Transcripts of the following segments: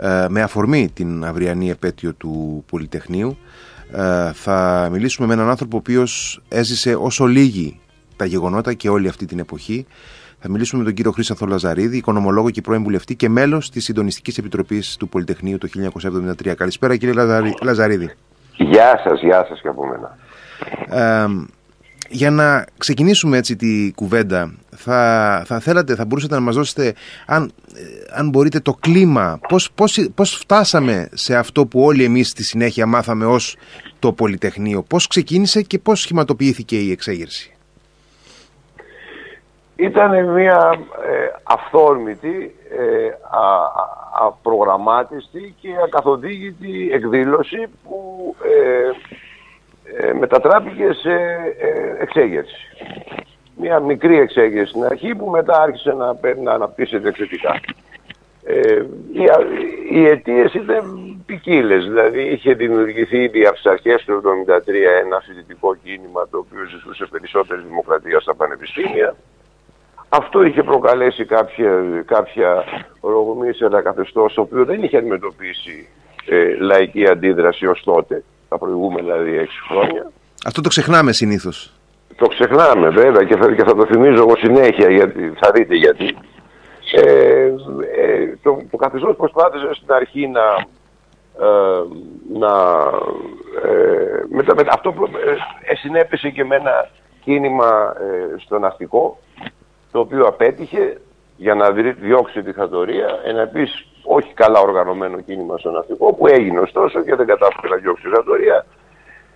ε, με αφορμή την αυριανή επέτειο του Πολυτεχνείου. Ε, θα μιλήσουμε με έναν άνθρωπο ο οποίος έζησε όσο λίγοι τα γεγονότα και όλη αυτή την εποχή. Θα μιλήσουμε με τον κύριο Χρήσανθο Λαζαρίδη, οικονομολόγο και πρώην βουλευτή και μέλος της Συντονιστικής Επιτροπής του Πολυτεχνείου το 1973. Καλησπέρα, κύριε Λαζαρίδη. Γεια σας, γεια σας και από μένα. Ε, για να ξεκινήσουμε έτσι τη κουβέντα, θα, θα θέλατε, θα μπορούσατε να μας δώσετε, αν, αν μπορείτε, το κλίμα, πώς, πώς, πώς φτάσαμε σε αυτό που όλοι εμείς στη συνέχεια μάθαμε ως το Πολυτεχνείο, πώς ξεκίνησε και πώς σχηματοποιήθηκε η εξέγερση; Ήταν μια ε, αυθόρμητη, ε, α, απρογραμμάτιστη και ακαθοδήγητη εκδήλωση που ε, ε, μετατράπηκε σε ε, εξέγερση. Μια μικρή εξέγερση στην αρχή που μετά άρχισε να, να αναπτύσσεται εξαιρετικά. Ε, οι, οι αιτίες ήταν ποικίλες. Δηλαδή, είχε δημιουργηθεί ήδη από τις αρχές του 1973 ένα φοιτητικό κίνημα το οποίο ζητούσε περισσότερη δημοκρατία στα πανεπιστήμια. Αυτό είχε προκαλέσει κάποια, κάποια ρογμή σε ένα καθεστώς το οποίο δεν είχε αντιμετωπίσει ε, λαϊκή αντίδραση ως τότε τα προηγούμενα δηλαδή έξι χρόνια. Αυτό το ξεχνάμε συνήθως. Το ξεχνάμε βέβαια και θα, και θα το θυμίζω εγώ συνέχεια γιατί θα δείτε γιατί. Ε, ε, το, το καθεστώς προσπάθησε στην αρχή να, ε, να ε, μετα, μετα, αυτό ε, συνέπεσε και με ένα κίνημα ε, στο ναυτικό το οποίο απέτυχε για να διώξει τη δικτατορία ένα επίσης όχι καλά οργανωμένο κίνημα στο ναυτικό που έγινε ωστόσο και δεν κατάφερε να διώξει τη δικτατορία.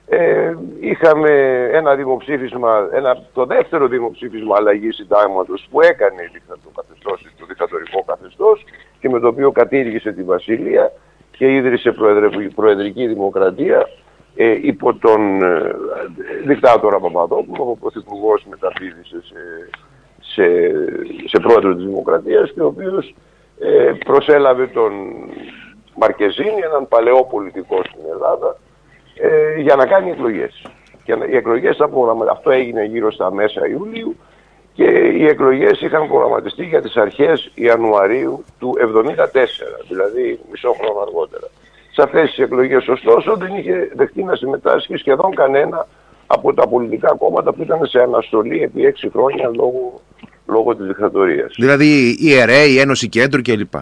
Ε, είχαμε ένα δημοψήφισμα, ένα, το δεύτερο δημοψήφισμα αλλαγής συντάγματος που έκανε το, καθεστώς, το δικτατορικό καθεστώς και με το οποίο κατήργησε τη Βασίλεια και ίδρυσε προεδρική δημοκρατία ε, υπό τον ε, δικτάτορα Παπαδόπουλο, ο Πρωθυπουργός μεταφίδησε σε, σε, σε πρόεδρο της Δημοκρατίας και ο οποίος ε, προσέλαβε τον Μαρκεζίνη, έναν παλαιό πολιτικό στην Ελλάδα, ε, για να κάνει εκλογές. Και οι εκλογές αυτό έγινε γύρω στα μέσα Ιουλίου και οι εκλογές είχαν προγραμματιστεί για τις αρχές Ιανουαρίου του 1974, δηλαδή μισό χρόνο αργότερα. Σε αυτές τις εκλογές ωστόσο δεν είχε δεχτεί να συμμετάσχει σχεδόν κανένα από τα πολιτικά κόμματα που ήταν σε αναστολή επί έξι χρόνια λόγω λόγω της δικτατορίας. Δηλαδή η ΕΡΕ, η Ένωση Κέντρου κλπ.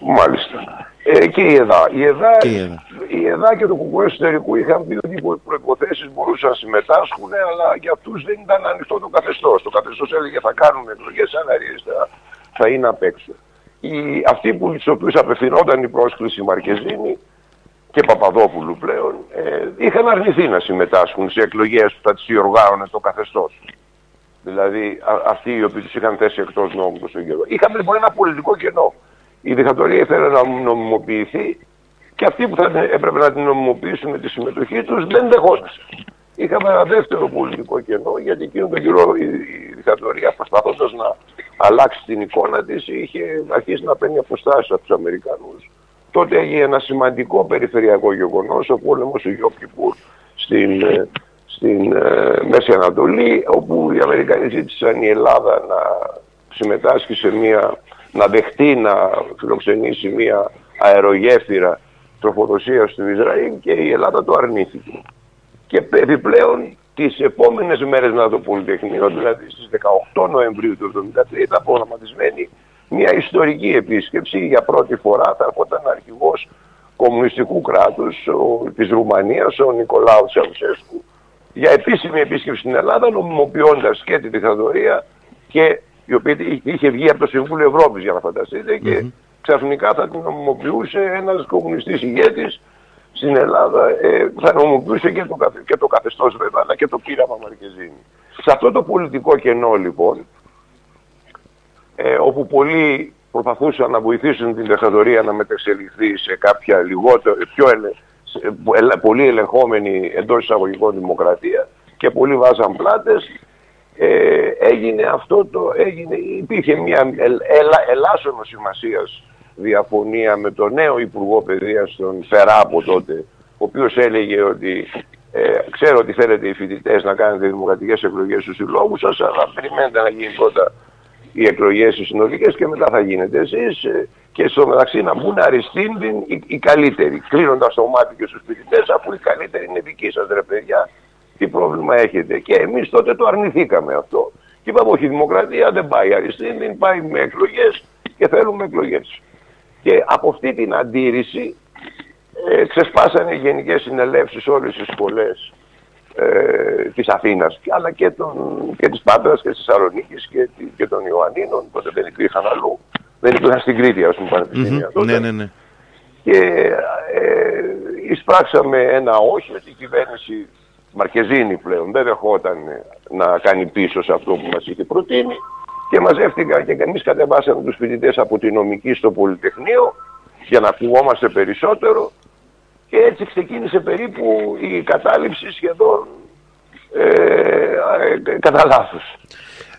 Μάλιστα. Ε, και η ΕΔΑ. Η ΕΔΑ και, η ΕΔΑ. Η ΕΔΑ και το Κουκουέ Εσωτερικού είχαν πει ότι οι προποθέσει μπορούσαν να συμμετάσχουν, αλλά για αυτούς δεν ήταν ανοιχτό το καθεστώς. Το καθεστώς έλεγε θα κάνουν εκλογές, αν αριστερά θα είναι απ' έξω. Οι, αυτοί που, στους οποίους απευθυνόταν η πρόσκληση Μαρκεζίνη και Παπαδόπουλου πλέον, ε, είχαν αρνηθεί να συμμετάσχουν σε εκλογές που θα τις διοργάνωνε το καθεστώς. Δηλαδή αυτοί οι οποίοι τους είχαν θέσει εκτός νόμου τόσο καιρό. Είχαμε λοιπόν ένα πολιτικό κενό. Η δικτατορία ήθελε να νομιμοποιηθεί και αυτοί που θα έπρεπε να την νομιμοποιήσουν με τη συμμετοχή τους δεν δεχόντουσαν. Είχαμε ένα δεύτερο πολιτικό κενό γιατί εκείνο τον καιρό η, η δικτατορία προσπαθώντας να αλλάξει την εικόνα της είχε αρχίσει να παίρνει αποστάσεις από τους Αμερικανούς. Τότε έγινε ένα σημαντικό περιφερειακό γεγονός, ο πόλεμος του Γιώργη στην ε, στην ε, Μέση Ανατολή όπου οι Αμερικανοί ζήτησαν η Ελλάδα να συμμετάσχει σε μια, να δεχτεί να φιλοξενήσει μια αερογέφυρα τροφοδοσίας του Ισραήλ και η Ελλάδα το αρνήθηκε. Και επιπλέον τις επόμενες μέρες να το Πολυτεχνείο, δηλαδή στις 18 Νοεμβρίου του 1973 ήταν προγραμματισμένη μια ιστορική επίσκεψη για πρώτη φορά θα έρχονταν αρχηγός κομμουνιστικού κράτους ο, της Ρουμανίας, ο Νικολάου Τσαουσέσκου, για επίσημη επίσκεψη στην Ελλάδα, νομιμοποιώντας και τη δικτατορία και η οποία είχε βγει από το Συμβούλιο Ευρώπης, για να φανταστείτε, και ξαφνικά θα την νομιμοποιούσε ένας κομμουνιστής ηγέτης στην Ελλάδα. Ε, θα νομιμοποιούσε και το, και το καθεστώς βέβαια, αλλά και το πείραμα Μαρκεζίνη. Σε αυτό το πολιτικό κενό λοιπόν, ε, όπου πολλοί προσπαθούσαν να βοηθήσουν την δικτατορία να μεταξελιχθεί σε κάποια λιγότερο, πιο πολύ ελεγχόμενη εντός εισαγωγικών δημοκρατία και πολλοί βάζαν πλάτες ε, έγινε αυτό το, έγινε, υπήρχε μια ελ, ελα, ελάσσονος σημασίας διαφωνία με τον νέο Υπουργό Παιδείας τον Φεράπο τότε ο οποίος έλεγε ότι ε, ξέρω ότι θέλετε οι φοιτητές να κάνετε δημοκρατικές εκλογές στους συλλόγους σας αλλά περιμένετε να γίνει πρώτα οι εκλογές οι συνολικές και μετά θα γίνετε εσείς ε, και στο μεταξύ να μπουν αριστείλην οι, οι καλύτεροι, κλείνοντας το μάτι και στους φοιτητέ, αφού οι καλύτεροι είναι δικοί σας, ρε παιδιά, τι πρόβλημα έχετε. Και εμείς τότε το αρνηθήκαμε αυτό. Και είπαμε, Όχι, η δημοκρατία δεν πάει αριστείλην, πάει με εκλογές και θέλουμε εκλογές. Και από αυτή την αντίρρηση ε, ξεσπάσανε οι γενικές συνελεύσεις όλες τις σχολές ε, της Αθήνας αλλά και, τον, και της Πάτρας και της Θεσσαλονίκης και, και των Ιωαννίνων τότε δεν υπήρχαν αλλού δεν υπήρχαν στην Κρήτη ας πούμε πανεπιστήμια mm-hmm. ναι, ναι, ναι. και ε, εισπράξαμε ένα όχι με την κυβέρνηση Μαρκεζίνη πλέον δεν δεχόταν να κάνει πίσω σε αυτό που μας είχε προτείνει και μαζεύτηκα και εμείς κατεβάσαμε τους φοιτητές από τη νομική στο Πολυτεχνείο για να ακουγόμαστε περισσότερο και έτσι ξεκίνησε περίπου η κατάληψη σχεδόν ε, ε, κατά λάθος.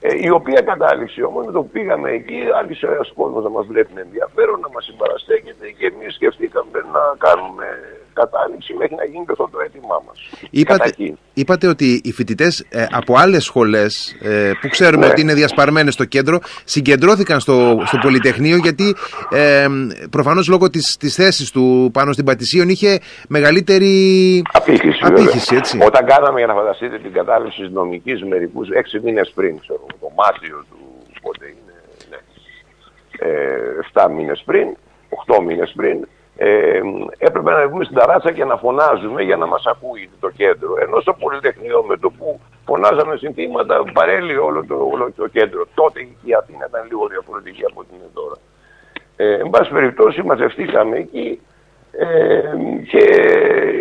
Ε, η οποία κατάληξη όμως με το που πήγαμε εκεί άρχισε ο κόσμος να μας βλέπει με ενδιαφέρον, να μας συμπαραστέκεται και εμείς σκεφτήκαμε να κάνουμε κατάληξη μέχρι να γίνει και αυτό το αίτημά μας. Είπατε, είπατε ότι οι φοιτητές ε, από άλλες σχολές ε, που ξέρουμε ναι. ότι είναι διασπαρμένες στο κέντρο συγκεντρώθηκαν στο, στο Πολυτεχνείο γιατί ε, προφανώς λόγω της, της θέσης του πάνω στην Πατησίων είχε μεγαλύτερη απήχηση. απήχηση έτσι. Όταν κάναμε για να φανταστείτε την κατάληψη της νομικής μερικούς έξι μήνες πριν, ξέρω, το Μάρτιο του πότε είναι, ναι, ε, 7 μήνες πριν, 8 μήνες πριν, ε, έπρεπε να βγούμε στην ταράτσα και να φωνάζουμε για να μας ακούει το κέντρο. Ενώ στο Πολυτεχνείο με το που φωνάζαμε συνθήματα παρέλει όλο το, όλο το κέντρο. Τότε η Αθήνα ήταν λίγο διαφορετική από ό,τι είναι τώρα. Ε, εν πάση περιπτώσει μαζευτήκαμε εκεί ε, και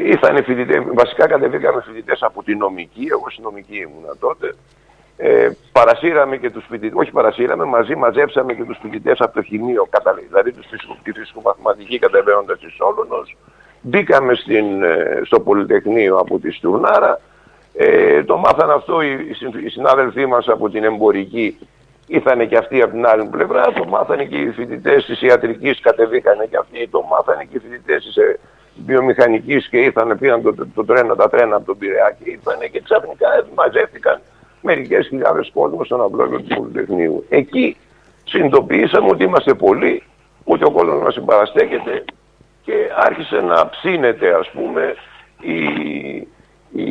ήρθαν φοιτητές, βασικά κατεβήκαμε φοιτητές από τη νομική, εγώ στην νομική ήμουνα τότε, ε, παρασύραμε και τους φοιτητές, όχι παρασύραμε, μαζί μαζέψαμε και τους φοιτητές από το χημείο, δηλαδή τους τη φυσικομαθηματική κατεβαίνοντας της Σόλωνος. Μπήκαμε στην, ε, στο Πολυτεχνείο από τη Στουρνάρα. Ε, το μάθαν αυτό οι, οι συνάδελφοί μας από την εμπορική ήρθαν και αυτοί από την άλλη πλευρά, το μάθανε και οι φοιτητές της ιατρικής κατεβήκανε και αυτοί, το μάθανε και οι φοιτητές της ε, βιομηχανικής και ήρθαν, πήγαν το, το, τρένα, τα τρένα από τον Πειραιά και ήρθαν και ξαφνικά μαζεύτηκαν μερικές χιλιάδες κόσμος στον αυλόγιο του Πολυτεχνείου. Εκεί συνειδητοποιήσαμε ότι είμαστε πολλοί, ότι ο κόσμος μας συμπαραστέκεται και άρχισε να ψήνεται ας πούμε η, η,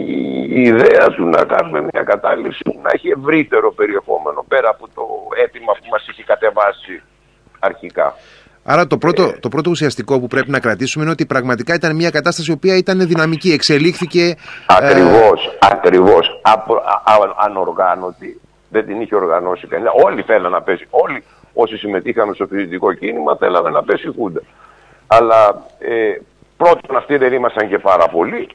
η, ιδέα του να κάνουμε μια κατάληψη που να έχει ευρύτερο περιεχόμενο πέρα από το αίτημα που μας είχε κατεβάσει αρχικά. Άρα το πρώτο, ε. το πρώτο ουσιαστικό που πρέπει να κρατήσουμε είναι ότι πραγματικά ήταν μια κατάσταση η οποία ήταν δυναμική, εξελίχθηκε. Ακριβώς, ε... ακριβώς. ανοργάνωτη, δεν την είχε οργανώσει κανένα. Όλοι θέλανε να πέσει, όλοι όσοι συμμετείχαμε στο φοιτητικό κίνημα θέλαμε να πέσει η Χούντα. Αλλά ε, πρώτον αυτοί δεν ήμασταν και πάρα πολλοί,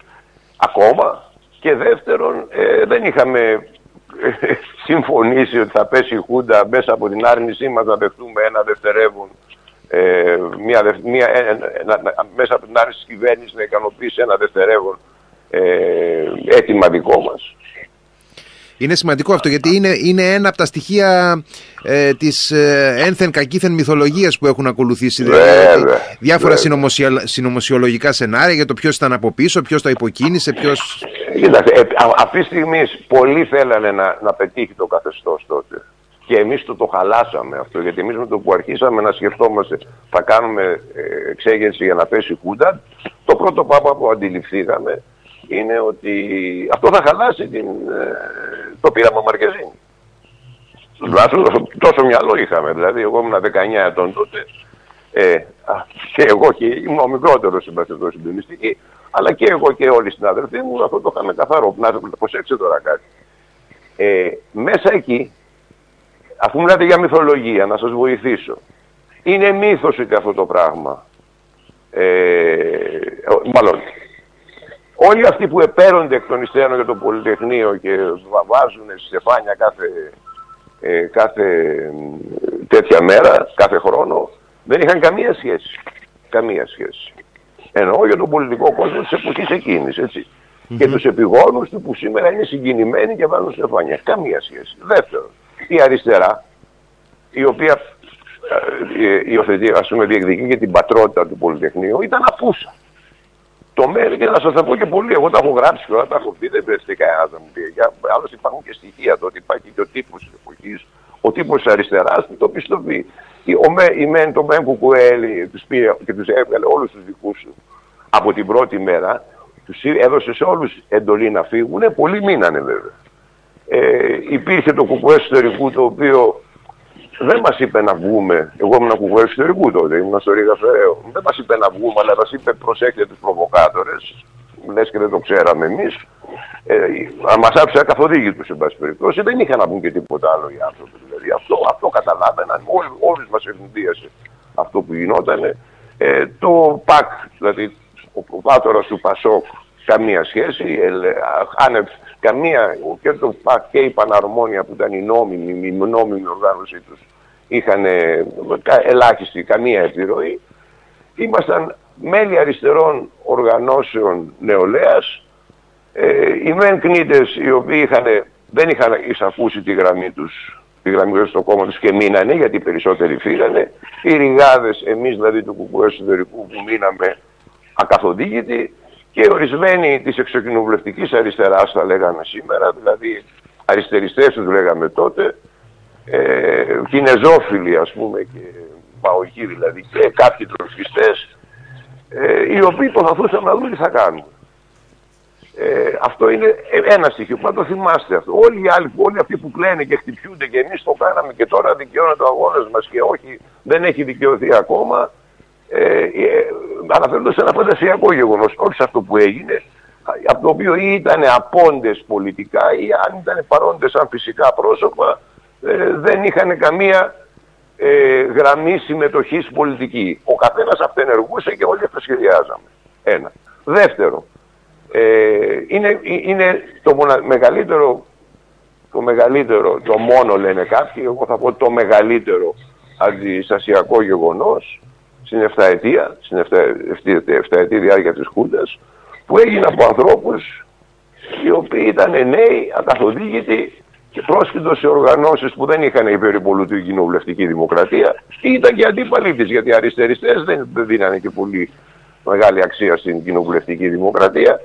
ακόμα. Και δεύτερον ε, δεν είχαμε ε, συμφωνήσει ότι θα πέσει η Χούντα μέσα από την άρνησή μας να δεχτούμε ένα δευτερεύον ε, μια, μια, ε, μέσα από την άρνηση της κυβέρνησης να ικανοποιήσει ένα δευτερεύον ε, έτοιμα δικό μας. Είναι σημαντικό αυτό γιατί είναι, είναι ένα από τα στοιχεία ε, της ε, ένθεν κακήθεν μυθολογίας που έχουν ακολουθήσει. Δηλαδή, διάφορα συνωμοσιολογικά σενάρια για το ποιος ήταν από πίσω, ποιος το υποκίνησε, ποιος... Κοίταξε, ε, αυτή τη στιγμή πολλοί θέλανε να, να πετύχει το καθεστώς τότε. Και εμείς το, το χαλάσαμε αυτό, γιατί εμείς με το που αρχίσαμε να σκεφτόμαστε θα κάνουμε ε, εξέγερση για να πέσει κούντα, το πρώτο πράγμα που αντιληφθήκαμε είναι ότι αυτό θα χαλάσει την, ε, το πείραμα Μαρκεζίνη. Τουλάχιστον τόσο μυαλό είχαμε, δηλαδή εγώ ήμουν 19 ετών τότε ε, και εγώ και ήμουν ο μικρότερος συμπαθητός συντονιστή, αλλά και εγώ και όλοι οι συναδελφοί μου αυτό το είχαμε καθαρό. Να προσέξτε τώρα κάτι. Ε, μέσα εκεί αφού μιλάτε για μυθολογία, να σας βοηθήσω. Είναι μύθος και αυτό το πράγμα. Ε, μάλλον, όλοι αυτοί που επέρονται εκ των υστέρων για το Πολυτεχνείο και βάζουν στεφάνια κάθε, ε, κάθε τέτοια μέρα, κάθε χρόνο, δεν είχαν καμία σχέση. Καμία σχέση. Εννοώ για τον πολιτικό κόσμο της εποχής εκείνης, έτσι. Και τους επιγόνους του που σήμερα είναι συγκινημένοι και βάζουν στεφάνια. Καμία σχέση. Δεύτερον, η αριστερά, η οποία ε, ε, υιοθετεί, ας πούμε, διεκδικεί και την πατρότητα του Πολυτεχνείου, ήταν απούσα. Το μέρη, και να σας τα πω και πολύ, εγώ τα έχω γράψει και όλα τα έχω πει, δεν βρεθεί κανένας να μου πει. Άλλωστε υπάρχουν και στοιχεία το ότι υπάρχει και ο τύπος της εποχής, ο τύπος της αριστεράς που το πιστοποιεί. ο με, η ΜΕΝ, το ΜΕΝ Κουκουέλη τους πήρε και τους έβγαλε όλους τους δικούς του από την πρώτη μέρα, τους έδωσε σε όλους εντολή να φύγουν, πολλοί μείνανε βέβαια. Ε, υπήρχε το κουκουέ εσωτερικού το οποίο δεν μας είπε να βγούμε, εγώ ήμουν κουκουέ εσωτερικού τότε, ήμουν στο Ρίγα Φεραίο, δεν μας είπε να βγούμε αλλά μας είπε προσέξτε τους προβοκάτορες, λες και δεν το ξέραμε εμείς, ε, μας άφησε καθοδήγητους εν πάση περιπτώσει, δεν είχαν να πούν και τίποτα άλλο οι άνθρωποι. Δηλαδή αυτό, αυτό καταλάβαιναν, όλοι, όλοι μας ευνηδίασε αυτό που γινόταν. Ε, το ΠΑΚ, δηλαδή ο προβάτορας του ΠΑΣΟΚ, καμία σχέση, άνευ, καμία, και το ΠΑΚ και η Παναρμόνια που ήταν η νόμιμη, η νόμιμη οργάνωσή τους, είχαν ελάχιστη, καμία επιρροή. Ήμασταν μέλη αριστερών οργανώσεων νεολαίας, ε, οι μεν κνήτες οι οποίοι είχαν, δεν είχαν εισακούσει τη γραμμή τους, τη γραμμή στο κόμμα τους και μείνανε γιατί οι περισσότεροι φύγανε. Οι ρηγάδες, εμείς δηλαδή του κουκουέ εσωτερικού που μείναμε ακαθοδήγητοι και ορισμένοι της εξοκοινοβουλευτικής αριστεράς θα λέγαμε σήμερα, δηλαδή αριστεριστές τους λέγαμε τότε, ε, κινεζόφιλοι ας πούμε και παοκοί δηλαδή και κάποιοι τροφιστές ε, οι οποίοι προσπαθούσαν να δουν τι θα κάνουν. Ε, αυτό είναι ένα στοιχείο που να το θυμάστε αυτό. Όλοι οι άλλοι, όλοι αυτοί που κλαίνε και χτυπιούνται και εμείς το κάναμε και τώρα δικαιώνεται ο αγώνας μας και όχι δεν έχει δικαιωθεί ακόμα ε, ε, αναφέρονται σε ένα φαντασιακό γεγονός, όχι σε αυτό που έγινε, από το οποίο ή ήταν απόντες πολιτικά ή αν ήταν παρόντες σαν φυσικά πρόσωπα, ε, δεν είχαν καμία ε, γραμμή συμμετοχής πολιτική. Ο καθένας αυτενεργούσε και όλοι αυτό σχεδιάζαμε. Ένα. Δεύτερο, ε, είναι, είναι το μεγαλύτερο, το μεγαλύτερο, το μόνο λένε κάποιοι, εγώ θα πω το μεγαλύτερο αντιστασιακό γεγονός στην 7 ετία, στην 7 ετία διάρκεια της Χούντας, που έγινε από ανθρώπους οι οποίοι ήταν νέοι, ακαθοδήγητοι και πρόσκλητος σε οργανώσεις που δεν είχαν υπερηπολούτη κοινοβουλευτική δημοκρατία ή ήταν και αντίπαλοι της, γιατί οι αριστεριστές δεν δίνανε και πολύ μεγάλη αξία στην κοινοβουλευτική δημοκρατία.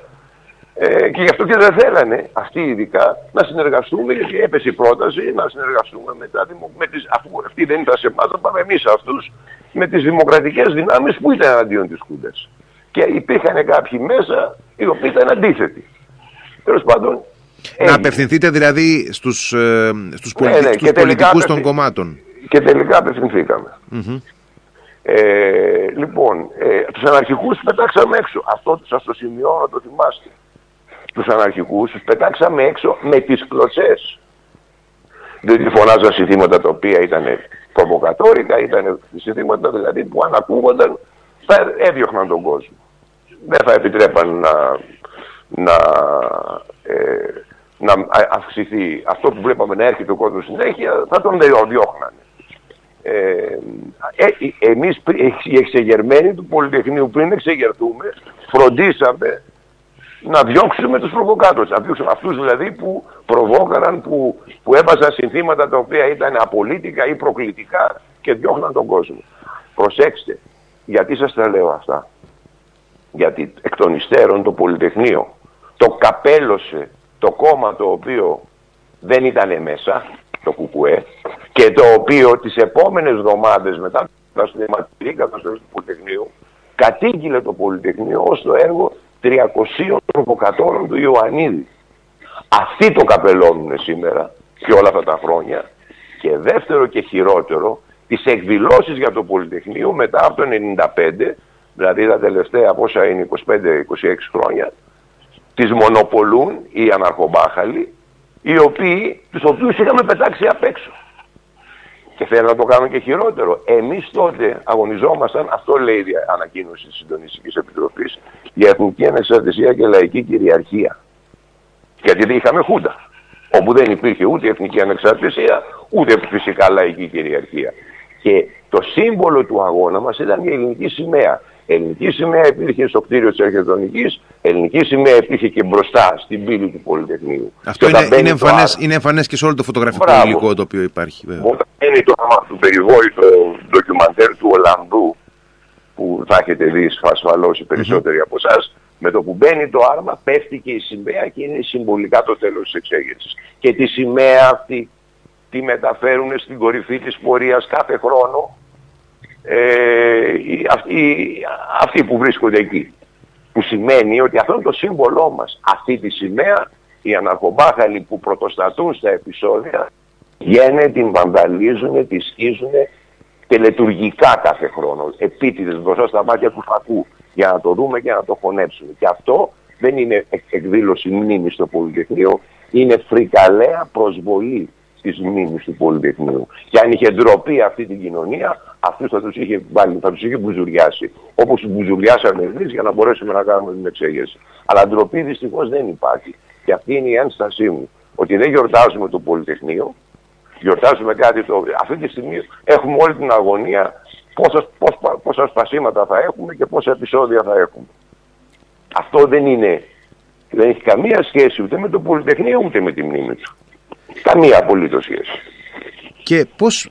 Ε, και γι' αυτό και δεν θέλανε αυτοί ειδικά να συνεργαστούμε, γιατί έπεσε η πρόταση να συνεργαστούμε με τα με τις, αφού αυτοί δεν ήταν σε εμάς, να πάμε εμείς αυτούς με τις δημοκρατικές δυνάμεις που ήταν αντίον της Χούντας. Και υπήρχαν κάποιοι μέσα οι οποίοι ήταν αντίθετοι. Τέλος πάντων... Να απευθυνθείτε δηλαδή στους, ε, στους, ναι, ναι, στους πολιτικούς των κομμάτων. Και τελικά απευθυνθήκαμε. Ε, λοιπόν, ε, τους αναρχικούς πετάξαμε έξω. Αυτό σας το σημειώνω, το θυμάστε. Τους αναρχικούς τους πετάξαμε έξω με τις κλωτσές. Δεν φωνάζαν συνθήματα τα οποία ήταν προβοκατόρικα, ήταν συνθήματα δηλαδή που αν ακούγονταν θα έδιωχναν τον κόσμο. Δεν θα επιτρέπαν να, να, ε, να αυξηθεί αυτό που βλέπαμε να έρχεται ο κόσμος συνέχεια, θα τον διώχνανε. Ε, ε, εμείς οι εξεγερμένοι του Πολυτεχνείου πριν εξεγερθούμε φροντίσαμε να διώξουμε τους προβοκάτορες, να διώξουμε αυτούς δηλαδή που προβόκαναν, που, που έβαζαν συνθήματα τα οποία ήταν απολύτικα ή προκλητικά και διώχναν τον κόσμο. Προσέξτε, γιατί σας τα λέω αυτά. Γιατί εκ των υστέρων το Πολυτεχνείο το καπέλωσε το κόμμα το οποίο δεν ήταν μέσα, το ΚΚΕ, και το οποίο τις επόμενες εβδομάδες μετά τα συντηματική καταστροφή του Πολυτεχνείου κατήγγειλε το Πολυτεχνείο ως το έργο 300 προβοκατόρων του Ιωαννίδη. Αυτοί το καπελώνουν σήμερα και όλα αυτά τα χρόνια. Και δεύτερο και χειρότερο, τις εκδηλώσεις για το Πολυτεχνείο μετά από το 95, δηλαδή τα τελευταία πόσα είναι 25-26 χρόνια, τις μονοπολούν οι αναρχομπάχαλοι, οι οποίοι, τους οποίους είχαμε πετάξει απ' έξω. Και θέλω να το κάνω και χειρότερο. Εμείς τότε αγωνιζόμασταν, αυτό λέει η ανακοίνωση της Συντονιστικής Επιτροπής, για εθνική ανεξαρτησία και λαϊκή κυριαρχία. Γιατί δεν είχαμε χούντα. Όπου δεν υπήρχε ούτε εθνική ανεξαρτησία, ούτε φυσικά λαϊκή κυριαρχία. Και το σύμβολο του αγώνα μας ήταν η ελληνική σημαία. Ελληνική σημαία υπήρχε στο κτίριο της Αρχιτεκτονικής, ελληνική σημαία υπήρχε και μπροστά στην πύλη του Πολυτεχνείου. Αυτό είναι, είναι, εμφανές, είναι εμφανές και σε όλο το φωτογραφικό Μπράβο. υλικό το οποίο υπάρχει. Βέβαια. Όταν είναι το άμα του περιβόητο ντοκιμαντέρ του Ολλανδού, που θα έχετε δει ασφαλώς οι περισσότεροι mm-hmm. από εσάς, με το που μπαίνει το άρμα πέφτει και η σημαία και είναι συμβολικά το τέλος της εξέγερσης. Και τη σημαία αυτή τη μεταφέρουν στην κορυφή της πορείας κάθε χρόνο ε, αυτοί, αυτοί που βρίσκονται εκεί. Που σημαίνει ότι αυτό είναι το σύμβολό μας. Αυτή τη σημαία οι αναρχομπάχαλοι που πρωτοστατούν στα επεισόδια βγαίνουν, την βανδαλίζουν, τη σκίζουν τελετουργικά κάθε χρόνο. Επίτηδες μπροστά στα μάτια του φακού για να το δούμε και να το χωνέψουμε. Και αυτό δεν είναι εκδήλωση μνήμης στο Πολυτεχνείο, είναι φρικαλέα προσβολή της μνήμης του Πολυτεχνείου. Και αν είχε ντροπή αυτή την κοινωνία, αυτούς θα τους είχε, βάλει, θα τους είχε μπουζουριάσει. Όπως μπουζουριάσαμε εμείς για να μπορέσουμε να κάνουμε την εξέγερση. Αλλά ντροπή δυστυχώς δεν υπάρχει. Και αυτή είναι η ένστασή μου. Ότι δεν γιορτάζουμε το Πολυτεχνείο, γιορτάζουμε κάτι το... Αυτή τη στιγμή έχουμε όλη την αγωνία πόσα, πόσα, πόσα σπασίματα θα έχουμε και πόσα επεισόδια θα έχουμε. Αυτό δεν είναι, δεν έχει καμία σχέση ούτε με το Πολυτεχνείο ούτε με τη μνήμη του. Καμία απολύτως σχέση. Και πώς,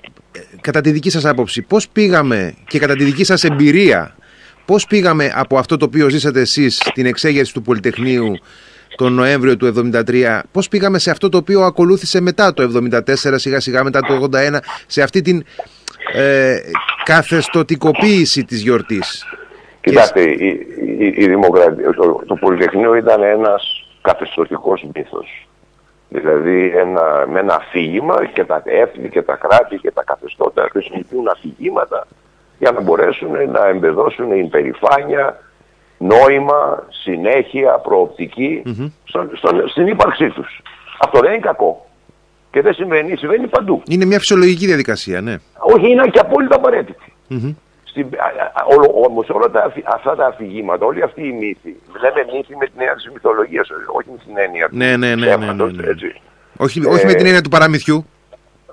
κατά τη δική σας άποψη, πώς πήγαμε και κατά τη δική σας εμπειρία, πώς πήγαμε από αυτό το οποίο ζήσατε εσείς, την εξέγερση του Πολυτεχνείου τον Νοέμβριο του 1973, πώς πήγαμε σε αυτό το οποίο ακολούθησε μετά το 1974, σιγά σιγά μετά το 1981, σε αυτή την ε, καθεστοτικοποίηση της γιορτής; Κοιτάξτε, η, η, η δημοκρατία, το, το Πολυτεχνείο ήταν ένας καθεστωτικός μύθος. Δηλαδή ένα, με ένα αφήγημα και τα έθνη και τα κράτη και τα καθεστώτα χρησιμοποιούν αφηγήματα για να μπορέσουν να εμπεδώσουν υπερηφάνεια, νόημα, συνέχεια, προοπτική στο, στο, στην ύπαρξή τους. Αυτό δεν είναι κακό. Και δεν συμβαίνει, συμβαίνει παντού. Είναι μια φυσιολογική διαδικασία, ναι. Όχι, είναι και απόλυτα απαραίτητη. Mm-hmm. Στην, όμως όλα τα, αυτά τα αφηγήματα, όλοι αυτοί οι μύθοι, λέμε μύθοι με την έννοια της μυθολογίας, όχι με την έννοια του ναι, ναι, ναι, ναι, ναι, Έτσι. Όχι, όχι με την έννοια του παραμυθιού.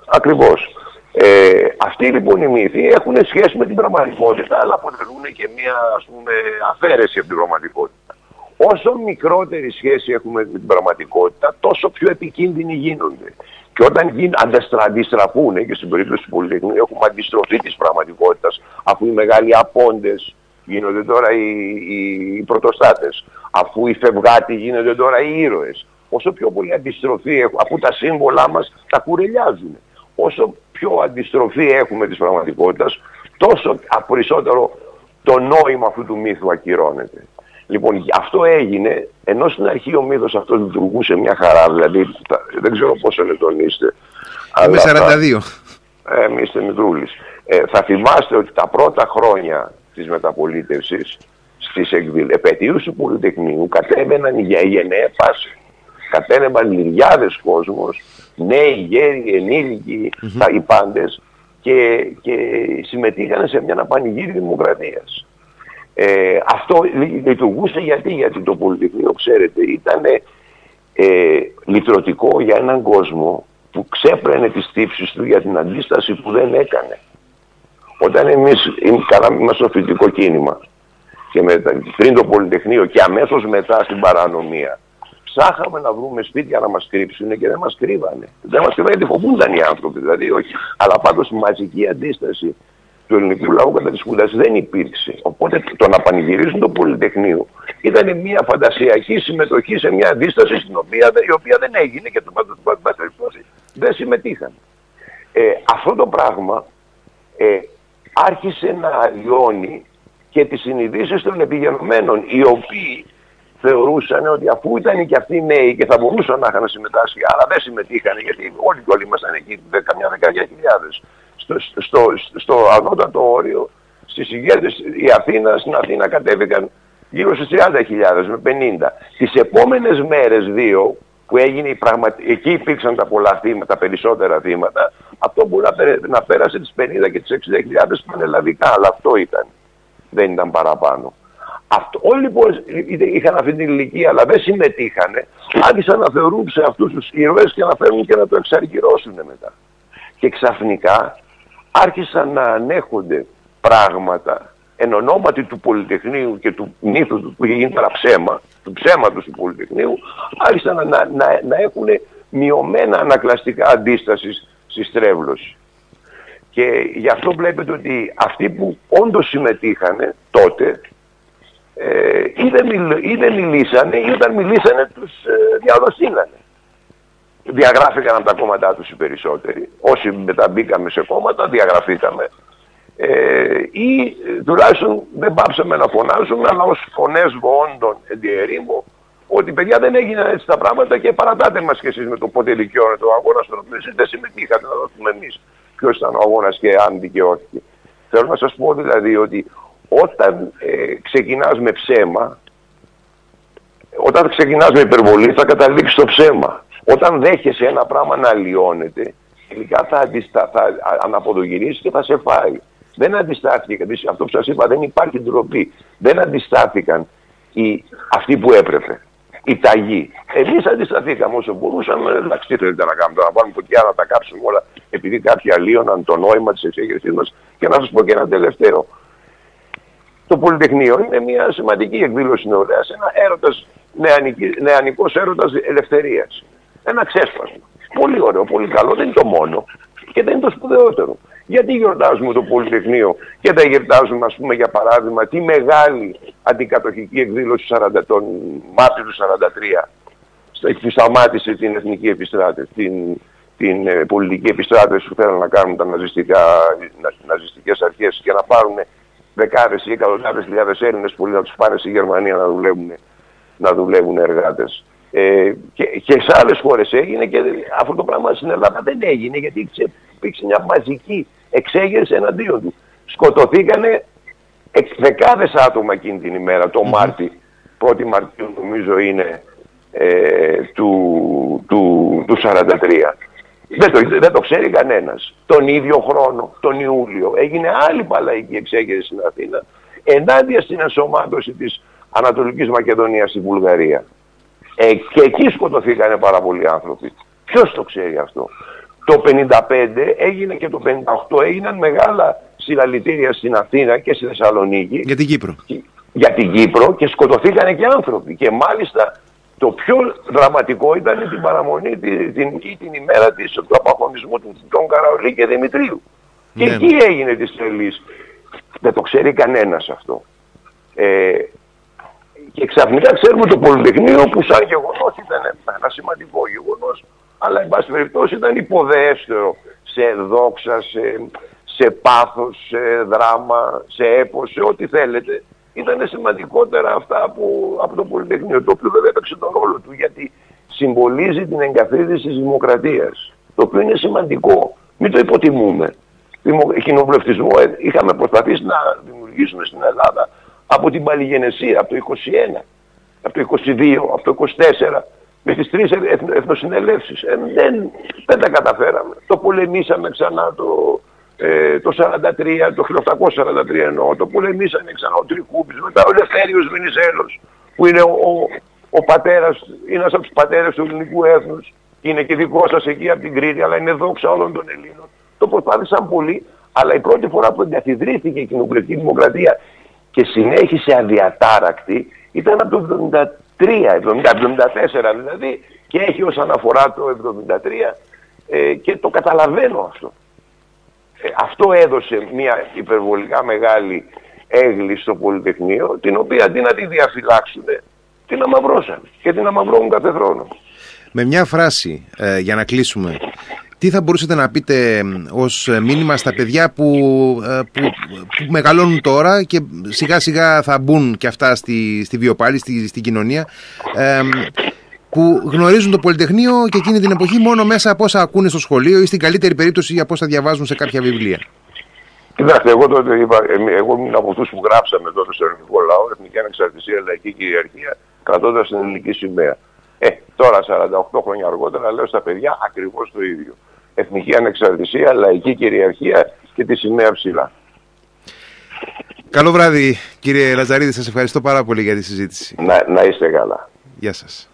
Ακριβώς. Ε, αυτοί λοιπόν οι μύθοι έχουν σχέση με την πραγματικότητα, αλλά αποτελούν και μια ας πούμε, αφαίρεση από την πραγματικότητα. Όσο μικρότερη σχέση έχουμε με την πραγματικότητα, τόσο πιο επικίνδυνοι γίνονται. Και όταν γίν, αντιστραφούν, και στην περίπτωση του Πολυτεχνείου έχουμε αντιστροφή της πραγματικότητας, αφού οι μεγάλοι απόντες γίνονται τώρα οι, οι, οι πρωτοστάτες, αφού οι φευγάτοι γίνονται τώρα οι ήρωες. Όσο πιο πολύ αντιστροφή έχουμε, αφού τα σύμβολά μας τα κουρελιάζουν. Όσο πιο αντιστροφή έχουμε της πραγματικότητας, τόσο περισσότερο το νόημα αυτού του μύθου ακυρώνεται. Λοιπόν, αυτό έγινε, ενώ στην αρχή ο μύθος αυτός λειτουργούσε μια χαρά, δηλαδή δεν ξέρω πόσο ετών είστε. Είμαι 42. Ε, εμείς είστε μικρούλης. Ε, θα θυμάστε ότι τα πρώτα χρόνια της μεταπολίτευσης στις επαιτίους του Πολυτεχνείου κατέβαιναν για γενναία φάση. Κατέβαιναν λιριάδες κόσμος, νέοι, γέροι, ενήλικοι, mm-hmm. οι πάντες και, και συμμετείχαν σε μια πανηγύρι δημοκρατίας. Ε, αυτό λειτουργούσε γιατί, γιατί το Πολυτεχνείο, ξέρετε, ήταν ε, λυτρωτικό για έναν κόσμο που ξέπραινε τις τύψεις του για την αντίσταση που δεν έκανε. Όταν εμείς κάναμε στο φοιτητικό κίνημα και πριν το Πολυτεχνείο και αμέσως μετά στην παρανομία, ψάχαμε να βρούμε σπίτια να μας κρύψουν και δεν μας κρύβανε. Δεν μας κρύβανε γιατί φοβούνταν οι άνθρωποι, δηλαδή όχι. Αλλά πάντως η μαζική αντίσταση του ελληνικού λαού κατά τη σπουδάση δεν υπήρξε. Οπότε το να πανηγυρίζουν το Πολυτεχνείο ήταν μια φαντασιακή συμμετοχή σε μια αντίσταση στην οποία, η οποία δεν έγινε και το πάντων δεν συμμετείχαν. Ε, αυτό το πράγμα ε, άρχισε να αλλοιώνει και τις συνειδήσεις των επιγενωμένων οι οποίοι θεωρούσαν ότι αφού ήταν και αυτοί νέοι και θα μπορούσαν να είχαν συμμετάσχει, αλλά δεν συμμετείχαν γιατί όλοι και όλοι ήμασταν εκεί καμιά δεκαετία χιλιάδες στο, στο, στο ανώτατο όριο στις ηγέτες η Αθήνας, στην Αθήνα κατέβηκαν γύρω στις 30.000 με 50. Τις επόμενες μέρες δύο που έγινε η πραγματική, εκεί υπήρξαν τα πολλά θύματα, τα περισσότερα θύματα, αυτό μπορεί να, να πέρασε τις 50 και τις 60.000 πανελλαδικά, αλλά αυτό ήταν. Δεν ήταν παραπάνω. Αυτό, όλοι λοιπόν είχαν αυτή την ηλικία αλλά δεν συμμετείχαν, άρχισαν να θεωρούν σε αυτούς τους ήρωες και να φέρουν και να το εξαργυρώσουν μετά. Και ξαφνικά άρχισαν να ανέχονται πράγματα εν ονόματι του Πολυτεχνείου και του μύθου του που είχε γίνει ψέμα, του ψέματος του Πολυτεχνείου, άρχισαν να, να, να έχουν μειωμένα ανακλαστικά αντίσταση στη στρέβλωση. Και γι' αυτό βλέπετε ότι αυτοί που όντως συμμετείχαν τότε ε, ή, δεν μιλ, ή δεν μιλήσανε ή όταν μιλήσανε τους ε, διαδοστήνανε διαγράφηκαν από τα κόμματά τους οι περισσότεροι. Όσοι μεταμπήκαμε σε κόμματα, διαγραφήκαμε. Ε, ή τουλάχιστον δεν πάψαμε να φωνάζουμε, αλλά ως φωνές βοόντων διερήμου, ότι παιδιά δεν έγιναν έτσι τα πράγματα και παρατάτε μας και εσείς με το πότε δικαιώνεται ο αγώνας, στον οποίο εσείς δεν συμμετείχατε να δώσουμε εμείς ποιος ήταν ο αγώνας και αν δικαιώθηκε. Θέλω να σας πω δηλαδή ότι όταν ε, ξεκινάς με ψέμα, όταν ξεκινάς με υπερβολή θα καταλήξεις στο ψέμα. Όταν δέχεσαι ένα πράγμα να αλλοιώνεται, τελικά θα, αντιστα... θα αναποδογυρίσει και θα σε φάει. Δεν αντιστάθηκαν, αυτό που σας είπα δεν υπάρχει ντροπή. Δεν αντιστάθηκαν οι... αυτοί που έπρεπε. Η ταγή. Εμείς αντισταθήκαμε όσο μπορούσαμε. Εντάξει, τι θέλετε να κάνουμε τώρα, να βάλουμε φωτιά να τα κάψουμε όλα, επειδή κάποιοι αλλίωναν το νόημα της εξέγερσής μας. Και να σας πω και ένα τελευταίο. Το Πολυτεχνείο είναι μια σημαντική εκδήλωση νεολαίας, ένα έρωτας, νεανικός έρωτας ελευθερίας. Ένα ξέσπασμα. Πολύ ωραίο, πολύ καλό, δεν είναι το μόνο και δεν είναι το σπουδαιότερο. Γιατί γιορτάζουμε το Πολυτεχνείο και δεν γιορτάζουμε, ας πούμε, για παράδειγμα, τη μεγάλη αντικατοχική εκδήλωση 40, τον Μάρτιο του 1943 που σταμάτησε την εθνική επιστράτευση, την, την ε, πολιτική επιστράτευση που θέλουν να κάνουν τα ναζιστικά, να, ναζιστικές αρχές και να πάρουν δεκάδες ή εκατοντάδες χιλιάδες Έλληνες που να τους πάνε στη Γερμανία να δουλεύουν, να δουλεύουν εργάτες. Ε, και, και σε άλλες χώρες έγινε και αυτό το πράγμα στην Ελλάδα δεν έγινε γιατί υπήρξε μια μαζική εξέγερση εναντίον του. Σκοτωθήκανε δεκάδες άτομα εκείνη την ημέρα, το Μάρτι, 1η Μαρτίου νομίζω είναι ε, του, του, του 43. Δεν το, δεν το ξέρει κανένας. Τον ίδιο χρόνο, τον Ιούλιο, έγινε άλλη παλαϊκή εξέγερση στην Αθήνα ενάντια στην ενσωμάτωση της Ανατολικής Μακεδονίας στη Βουλγαρία. Ε, και εκεί σκοτωθήκανε πάρα πολλοί άνθρωποι. Ποιος το ξέρει αυτό; Το 55 έγινε και το 58 έγιναν μεγάλα συλλαλητήρια στην Αθήνα και στη Θεσσαλονίκη. Για την Κύπρο. Για την Κύπρο και σκοτωθήκανε και άνθρωποι. Και μάλιστα το πιο δραματικό ήταν την παραμονή την, την, την ημέρα της, του απαγωνισμού του τον Καραολί και Δημητρίου. Και ναι. εκεί έγινε της τρελής. Δεν το ξέρει κανένας αυτό. Ε, και ξαφνικά ξέρουμε το Πολυτεχνείο που σαν γεγονός ήταν ένα σημαντικό γεγονός, αλλά εν πάση περιπτώσει ήταν υποδέστερο σε δόξα, σε, σε πάθος, σε δράμα, σε έπος, σε ό,τι θέλετε. Ήταν σημαντικότερα αυτά που, από το Πολυτεχνείο, το οποίο δεν έπαιξε τον ρόλο του, γιατί συμβολίζει την εγκαθίδρυση της δημοκρατίας, το οποίο είναι σημαντικό. Μην το υποτιμούμε. Κοινοβουλευτισμό ε, είχαμε προσπαθήσει να δημιουργήσουμε στην Ελλάδα από την παλιγενεσία, από το 21, από το 22, από το 24, με τις τρεις εθνοσυνελεύσεις. Ε, δεν, δεν τα καταφέραμε. Το πολεμήσαμε ξανά το, ε, το 43, το 1843 εννοώ, το πολεμήσαμε ξανά ο Τρικούπης, μετά ο Ελευθέριος Βενιζέλος, που είναι ο, ο, ο πατέρας, είναι ένας από τους πατέρες του ελληνικού έθνους, είναι και δικός σας εκεί από την Κρήτη, αλλά είναι δόξα όλων των Ελλήνων. Το προσπάθησαν πολύ, αλλά η πρώτη φορά που εγκαθιδρύθηκε η κοινοβουλευτική δημοκρατία και συνέχισε αδιατάρακτη ήταν από το 73, 74 δηλαδή και έχει ως αναφορά το 73 ε, και το καταλαβαίνω αυτό. Ε, αυτό έδωσε μια υπερβολικά μεγάλη έγκλη στο Πολυτεχνείο την οποία αντί να τη διαφυλάξουν την αμαυρώσαν και την αμαυρώνουν κάθε χρόνο. Με μια φράση ε, για να κλείσουμε τι θα μπορούσατε να πείτε ως μήνυμα στα παιδιά που, ε, που, που, μεγαλώνουν τώρα και σιγά σιγά θα μπουν και αυτά στη, στη βιοπάλη, στη, στην κοινωνία ε, που γνωρίζουν το Πολυτεχνείο και εκείνη την εποχή μόνο μέσα από όσα ακούνε στο σχολείο ή στην καλύτερη περίπτωση από όσα διαβάζουν σε κάποια βιβλία. Κοιτάξτε, εγώ τότε είπα, εγώ ήμουν από αυτούς που γράψαμε τότε στο ελληνικό λαό, Εθνική Ανεξαρτησία, Λαϊκή Κυριαρχία, κρατώντας την ελληνική σημαία. Ε, τώρα 48 χρόνια αργότερα λέω στα παιδιά ακριβώς το ίδιο. Εθνική ανεξαρτησία, λαϊκή κυριαρχία και τη σημαία ψηλά. Καλό βράδυ κύριε Λαζαρίδη, σας ευχαριστώ πάρα πολύ για τη συζήτηση. Να, να είστε καλά. Γεια σας.